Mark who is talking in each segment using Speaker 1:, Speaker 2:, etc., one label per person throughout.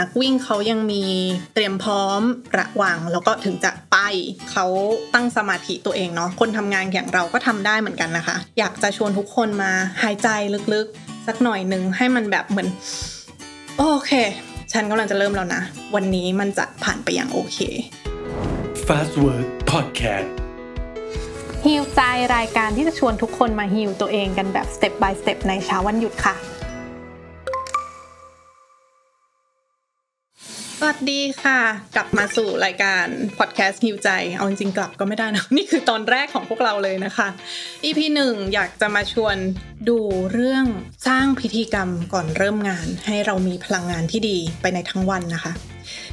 Speaker 1: นักวิ่งเขายังมีเตรียมพร้อมระวัง แล้วก็ถึงจะไปเขาตั้งสมาธิตัวเองเนาะคนทำงานอย่างเราก็ทำได้เหมือนกันนะคะ อยากจะชวนทุกคนมาหายใจลึกๆ สักหน่อยหนึ่งให้มันแบบเหมือน โอเค ฉันกำลังจะเริ่มแล้วนะ วันนี้มันจะผ่านไปอย่างโอเค
Speaker 2: Fast Word Podcast
Speaker 1: ฮิวใจรายการที่จะชวนทุกคนมาฮิวตัวเองกันแบบสเต็ป by สเต็ปในเช้าวันหยุดค่ะ สวัสดีค่ะ กลับมาสู่รายการพอดแคสต์ฮิวใจ เอาจริงๆกลับก็ไม่ได้นะ นี่คือตอนแรกของพวกเราเลยนะคะ EP หนึ่งอยากจะมาชวนดูเรื่องสร้างพิธีกรรมก่อนเริ่มงาน ให้เรามีพลังงานที่ดีไปในทั้งวันนะคะ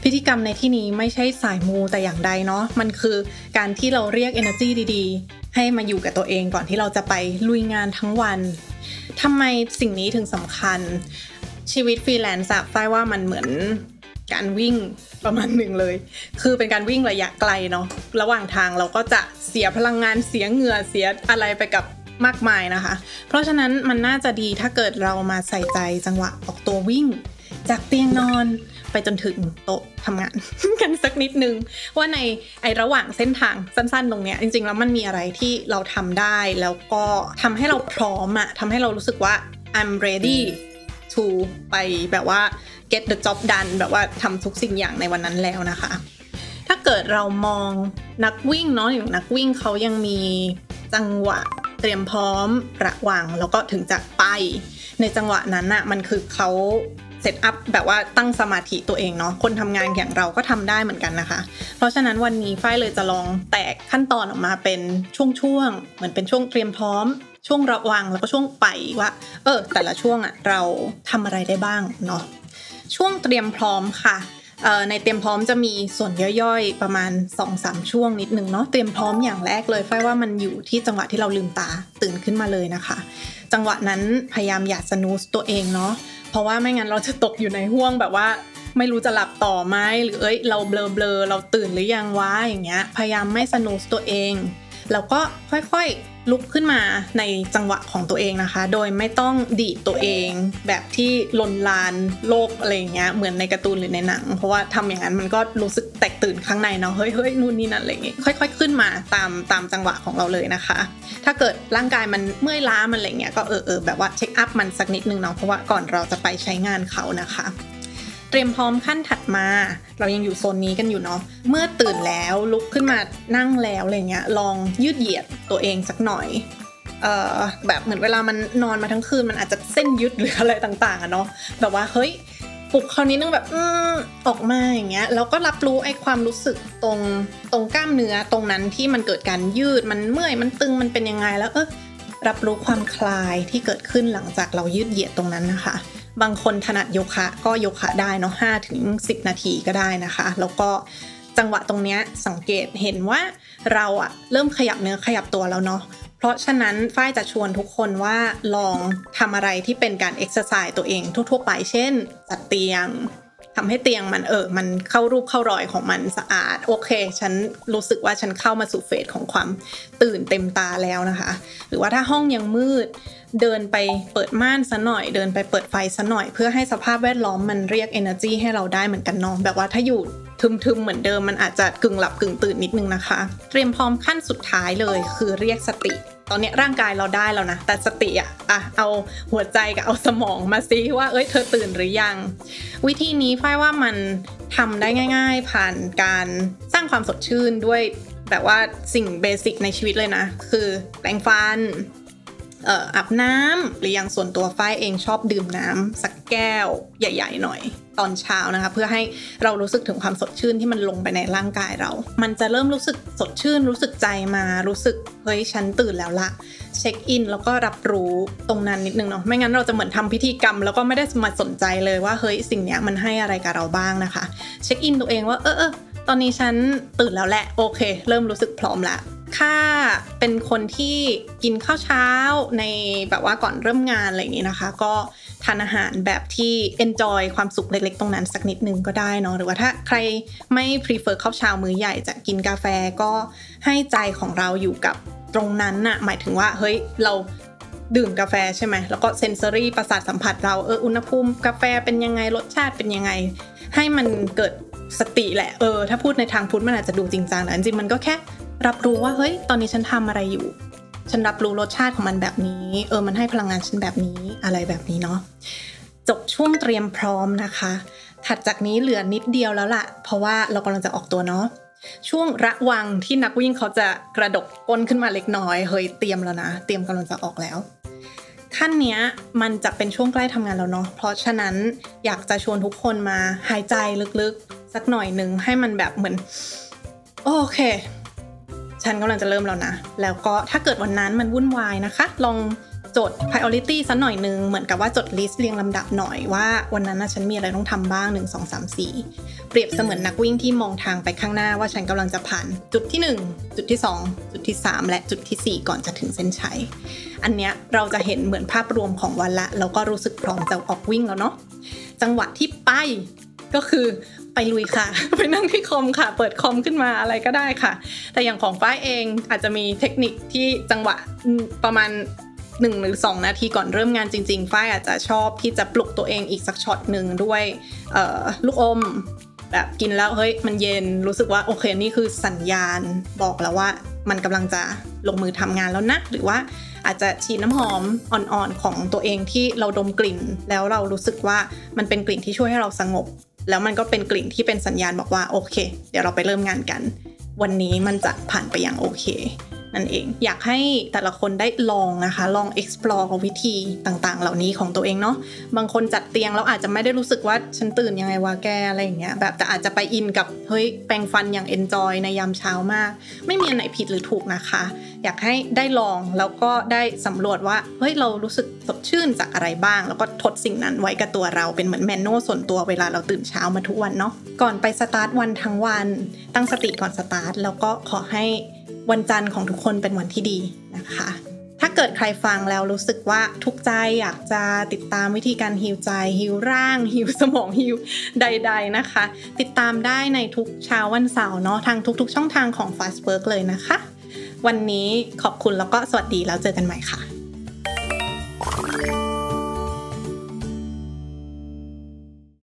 Speaker 1: พิธีกรรมในที่นี้ไม่ใช่สายมูแต่อย่างใดเนาะมันคือการที่เราเรียก energy ดีๆ ให้มาอยู่กับตัวเองก่อนที่เราจะไปลุยงานทั้งวันทำไมสิ่งนี้ถึงสำคัญชีวิตฟรีแลนซ์อะฝ้ายว่ามันเหมือน การวิ่งประมาณหนึ่งเลย คือเป็นการวิ่งระยะไกลเนาะ ระหว่างทางเราก็จะเสียพลังงานเสียเหงื่อเสียอะไรไปกับมากมายนะคะ เพราะฉะนั้นมันน่าจะดีถ้าเกิดเรามาใส่ใจจังหวะออกตัววิ่ง จากเตียงนอนไปจนถึงโต๊ะทำงาน กันสักนิดนึง ว่าในไอระหว่างเส้นทางสั้นๆ ตรงเนี้ยจริงๆแล้วมันมีอะไรที่เราทำได้แล้วก็ทำให้เราพร้อมอะทำให้เรารู้สึกว่า I'm ready to ไปแบบว่า get the job done แบบว่าทำทุกสิ่งอย่างในวันนั้นแล้วนะคะ ถ้าเกิดเรามองนักวิ่งเนาะอย่างนักวิ่งเขายังมีจังหวะเตรียมพร้อมระวังแล้วก็ถึงจะไป ในจังหวะนั้นอะมันคือเขาเซตอัพแบบว่าตั้งสมาธิตัวเองเนาะคนทำงานอย่างเราก็ทำได้เหมือนกันนะคะ เพราะฉะนั้นวันนี้ฝ้ายเลยจะลองแตกขั้นตอนออกมาเป็นช่วงๆเหมือนเป็นช่วงเตรียมพร้อม ช่วงระวังแล้วก็ช่วงไปว่า เออ แต่ละช่วงอะเราทำอะไรได้บ้างเนาะช่วงเตรียมพร้อมค่ะในเตรียมพร้อมจะมีส่วนย่อยๆ ประมาณ 2-3 ช่วงนิดนึงเนาะเตรียมพร้อมอย่างแรกเลยฝ้ายว่ามันอยู่ที่จังหวะที่เราลืมตาตื่นขึ้นมาเลยนะคะ จังหวะนั้นพยายามอย่าสนูสตัวเองเนาะเพราะว่าไม่งั้นเราจะตกอยู่ในห่วงแบบว่า ไม่รู้จะหลับต่อไหมหรือเอ้ยเราเบลอเบลอเราตื่นหรือยังวะอย่างเงี้ยพยายามไม่ snooze ตัวเอง แล้วก็ค่อยๆลุกขึ้นมาในจังหวะของตัวเองนะคะ โดยไม่ต้องดีดตัวเอง แบบที่ลนลานโลกอะไรเงี้ยเหมือนในการ์ตูนหรือในหนัง เพราะว่าทำอย่างนั้นมันก็รู้สึกแตกตื่นข้างในเนาะเฮ้ยเฮ้ยนู่นนี่นั่นอะไรเงี้ยค่อย ๆ ขึ้นมาตามตามจังหวะของเราเลยนะคะ ถ้าเกิดร่างกายมันเมื่อยล้ามันอะไรเงี้ยก็เออเออแบบว่า check up มันสักนิดนึงเนาะเพราะว่าก่อนเราจะไปใช้งานเขานะคะ เตรียมพร้อมขั้นถัดมา เรายังอยู่โซนนี้กันอยู่เนาะเมื่อตื่นแล้วลุกขึ้นมานั่งแล้วอะไรเงี้ยลองยืดเหยียดตัวเองสักหน่อยเอ่อแบบเหมือนเวลามันนอนมาทั้งคืนมันอาจจะเส้นยึดหรืออะไรต่างๆอะเนาะแบบว่าเฮ้ยปลุกคราวนี้นึงแบบอืมออกมาอย่างเงี้ยแล้วก็รับรู้ไอ้ความรู้สึกตรงตรงกล้ามเนื้อตรงนั้นที่มันเกิดการยืดมันเมื่อยมันตึงมันเป็นยังไงแล้วเออรับรู้ความคลายที่เกิดขึ้นหลังจากเรายืดเหยียดตรงนั้นนะคะ บางคนถนัดโยคะ ก็โยคะได้เนาะห้าถึงสิบนาทีก็ได้นะคะ แล้วก็จังหวะตรงนี้สังเกตเห็นว่าเราอะเริ่มขยับเนื้อขยับตัวแล้วเนาะเพราะฉะนั้นฝ้ายจะชวนทุกคนว่าลองทำอะไรที่เป็นการเอ็กซ์ไซส์ตัวเองทั่วๆไปเช่นจัดเตียง ทำให้เตียงมันเออ มันเข้ารูปเข้ารอยของมันสะอาด โอเค ฉันรู้สึกว่าฉันเข้ามาสู่ phase ของความตื่นเต็มตาแล้วนะคะ หรือว่าถ้าห้องยังมืด เดินไปเปิดม่านซะหน่อย เดินไปเปิดไฟซะหน่อย เพื่อให้สภาพแวดล้อมมันเรียก energy ให้เราได้เหมือนกันเนาะแบบว่าถ้าอยู่ทึมๆเหมือนเดิมมันอาจจะกึ่งหลับกึ่งตื่นนิดนึงนะคะ เตรียมพร้อมขั้นสุดท้ายเลยคือเรียกสติ ตอนนี้ร่างกายเราได้แล้วนะ แต่สติอะอะเอาหัวใจกับเอาสมองมาซิว่าเอ้ยเธอตื่นหรือยัง วิธีนี้ฝ้ายว่ามันทำได้ง่าย ๆ ผ่านการสร้างความสดชื่นด้วยแบบว่าสิ่งเบสิกในชีวิตเลยนะ คือแปรงฟัน อ่ออาบน้ำหรืออย่างส่วนตัวฝ้ายเองชอบดื่มน้ำสักแก้วใหญ่ ๆ หน่อย ตอนเช้านะคะ เพื่อให้เรารู้สึกถึงความสดชื่นที่มันลงไปในร่างกายเรา มันจะเริ่มรู้สึกสดชื่น รู้สึกใจมารู้สึกเฮ้ยฉันตื่นแล้วละเช็คอินแล้วก็รับรู้ตรงนั้นนิดนึงเนาะไม่งั้นเราจะเหมือนทำพิธีกรรม แล้วก็ไม่ได้มาสนใจเลยว่าเฮ้ยสิ่งเนี้ยมันให้อะไรกับเราบ้างนะคะ เช็คอินตัวเองว่าเออเออตอนนี้ฉันตื่นแล้วแหละโอเค เริ่มรู้สึกพร้อมละ ถ้าเป็นคนที่กินข้าวเช้าในแบบว่าก่อนเริ่มงานอะไรอย่างนี้นะคะ ก็ทานอาหารแบบที่ enjoy ความสุขเล็กๆ ตรงนั้นสักนิดนึงก็ได้เนาะหรือว่าถ้าใครไม่ prefer ข้าวเช้ามื้อใหญ่จะกินกาแฟก็ให้ใจของเราอยู่กับตรงนั้นน่ะหมายถึงว่าเฮ้ยเราดื่มกาแฟใช่ไหมแล้วก็เซนเซอรี่ประสาทสัมผัสเราเอออุณหภูมิกาแฟเป็นยังไงรสชาติเป็นยังไง ให้มันเกิดสติแหละเออถ้าพูดในทางพุทธมันอาจจะดูจริงจังแต่จริงมันก็แค่ รับรู้ว่าเฮ้ย ตอนนี้ฉันทำอะไรอยู่ ฉันรับรู้รสชาติของมันแบบนี้ เออ มันให้พลังงานฉันแบบนี้อะไรแบบนี้เนาะจบช่วงเตรียมพร้อมนะคะ ถัดจากนี้เหลือนิดเดียวแล้วล่ะ เพราะว่าเรากำลังจะออกตัวเนาะช่วงระวังที่นักวิ่งเขาจะกระดกก้นขึ้นมาเล็กน้อยเฮ้ยเตรียมแล้วนะ เตรียมกำลังจะออกแล้วขั้นเนี้ยมันจะเป็นช่วงใกล้ทำงานแล้วเนาะ เพราะฉะนั้นอยากจะชวนทุกคนมาหายใจลึกๆ สักหน่อยหนึ่งให้มันแบบเหมือน โอเค ฉันกำลังจะเริ่มแล้วนะ แล้วก็ถ้าเกิดวันนั้นมันวุ่นวายนะคะ ลองจด priority สักหน่อยนึง เหมือนกับว่าจด list เรียงลำดับหน่อยว่าวันนั้นนะฉันมีอะไรต้องทำบ้าง 1 2 3 4 เปรียบเสมือนนักวิ่งที่มองทางไปข้างหน้าว่าฉันกำลังจะผ่าน จุดที่ 1 จุดที่ 2 จุดที่ 3 และจุดทีสี่4 ก่อนจะถึงเส้นชัย อันเนี้ยเราจะเห็นเหมือนภาพรวมของวันละ แล้วก็รู้สึกพร้อมจะออกวิ่งแล้วเนาะ จังหวะที่ไปก็คือ ไปลุยค่ะ ไปนั่งที่คอมค่ะ เปิดคอมขึ้นมาอะไรก็ได้ค่ะ แต่อย่างของฝ้ายเองอาจจะมีเทคนิคที่จังหวะประมาณหนึ่งหรือสองนาทีก่อนเริ่มงานจริงๆ ฝ้ายอาจจะชอบที่จะปลุกตัวเองอีกสักช็อตหนึ่งด้วยลูกอมแบบกินแล้วเฮ้ยมันเย็นรู้สึกว่าโอเคนี่คือสัญญาณบอกแล้วว่ามันกำลังจะลงมือทำงานแล้วนะหรือว่าอาจจะฉีดน้ำหอมอ่อนๆของตัวเองที่เราดมกลิ่น แล้วเรารู้สึกว่ามันเป็นกลิ่นที่ช่วยให้เราสงบ แล้วมันก็เป็นกลิ่นที่เป็นสัญญาณบอกว่าโอเค เดี๋ยวเราไปเริ่มงานกัน วันนี้มันจะผ่านไปอย่างโอเค นั่นเอง อยากให้แต่ละคนได้ลองนะคะ ลอง explore วิธีต่างๆ เหล่านี้ของตัวเองเนาะบางคนจัดเตียงแล้วอาจจะไม่ได้รู้สึกว่าฉันตื่นยังไงวะแกอะไรอย่างเงี้ยแบบแต่อาจจะไปอินกับเฮ้ยแปรงฟันอย่าง enjoy ในยามเช้ามาก ไม่มีอันไหนผิดหรือถูกนะคะ อยากให้ได้ลองแล้วก็ได้สำรวจว่าเฮ้ยเรารู้สึกสดชื่นจากอะไรบ้าง แล้วก็ทดสิ่งนั้นไว้กับตัวเราเป็นเหมือน manual ส่วนตัวเวลาเราตื่นเช้ามาทุกวันเนาะก่อนไปสตาร์ทวันทั้งวัน ตั้งสติก่อนสตาร์ทแล้วก็ขอให้ วันจันทร์ของทุกคนเป็นวันที่ดีนะคะ ถ้าเกิดใครฟังแล้วรู้สึกว่าถูกใจอยากจะติดตามวิธีการฮิวใจฮิวร่างฮิวสมองฮิวใด ๆนะคะ ติดตามได้ในทุกเช้าวันเสาร์เนาะทางทุก ๆ ช่องทางของ Fast Work เลยนะคะ วันนี้ขอบคุณแล้วก็สวัสดีแล้วเจอกันใหม่ค่ะ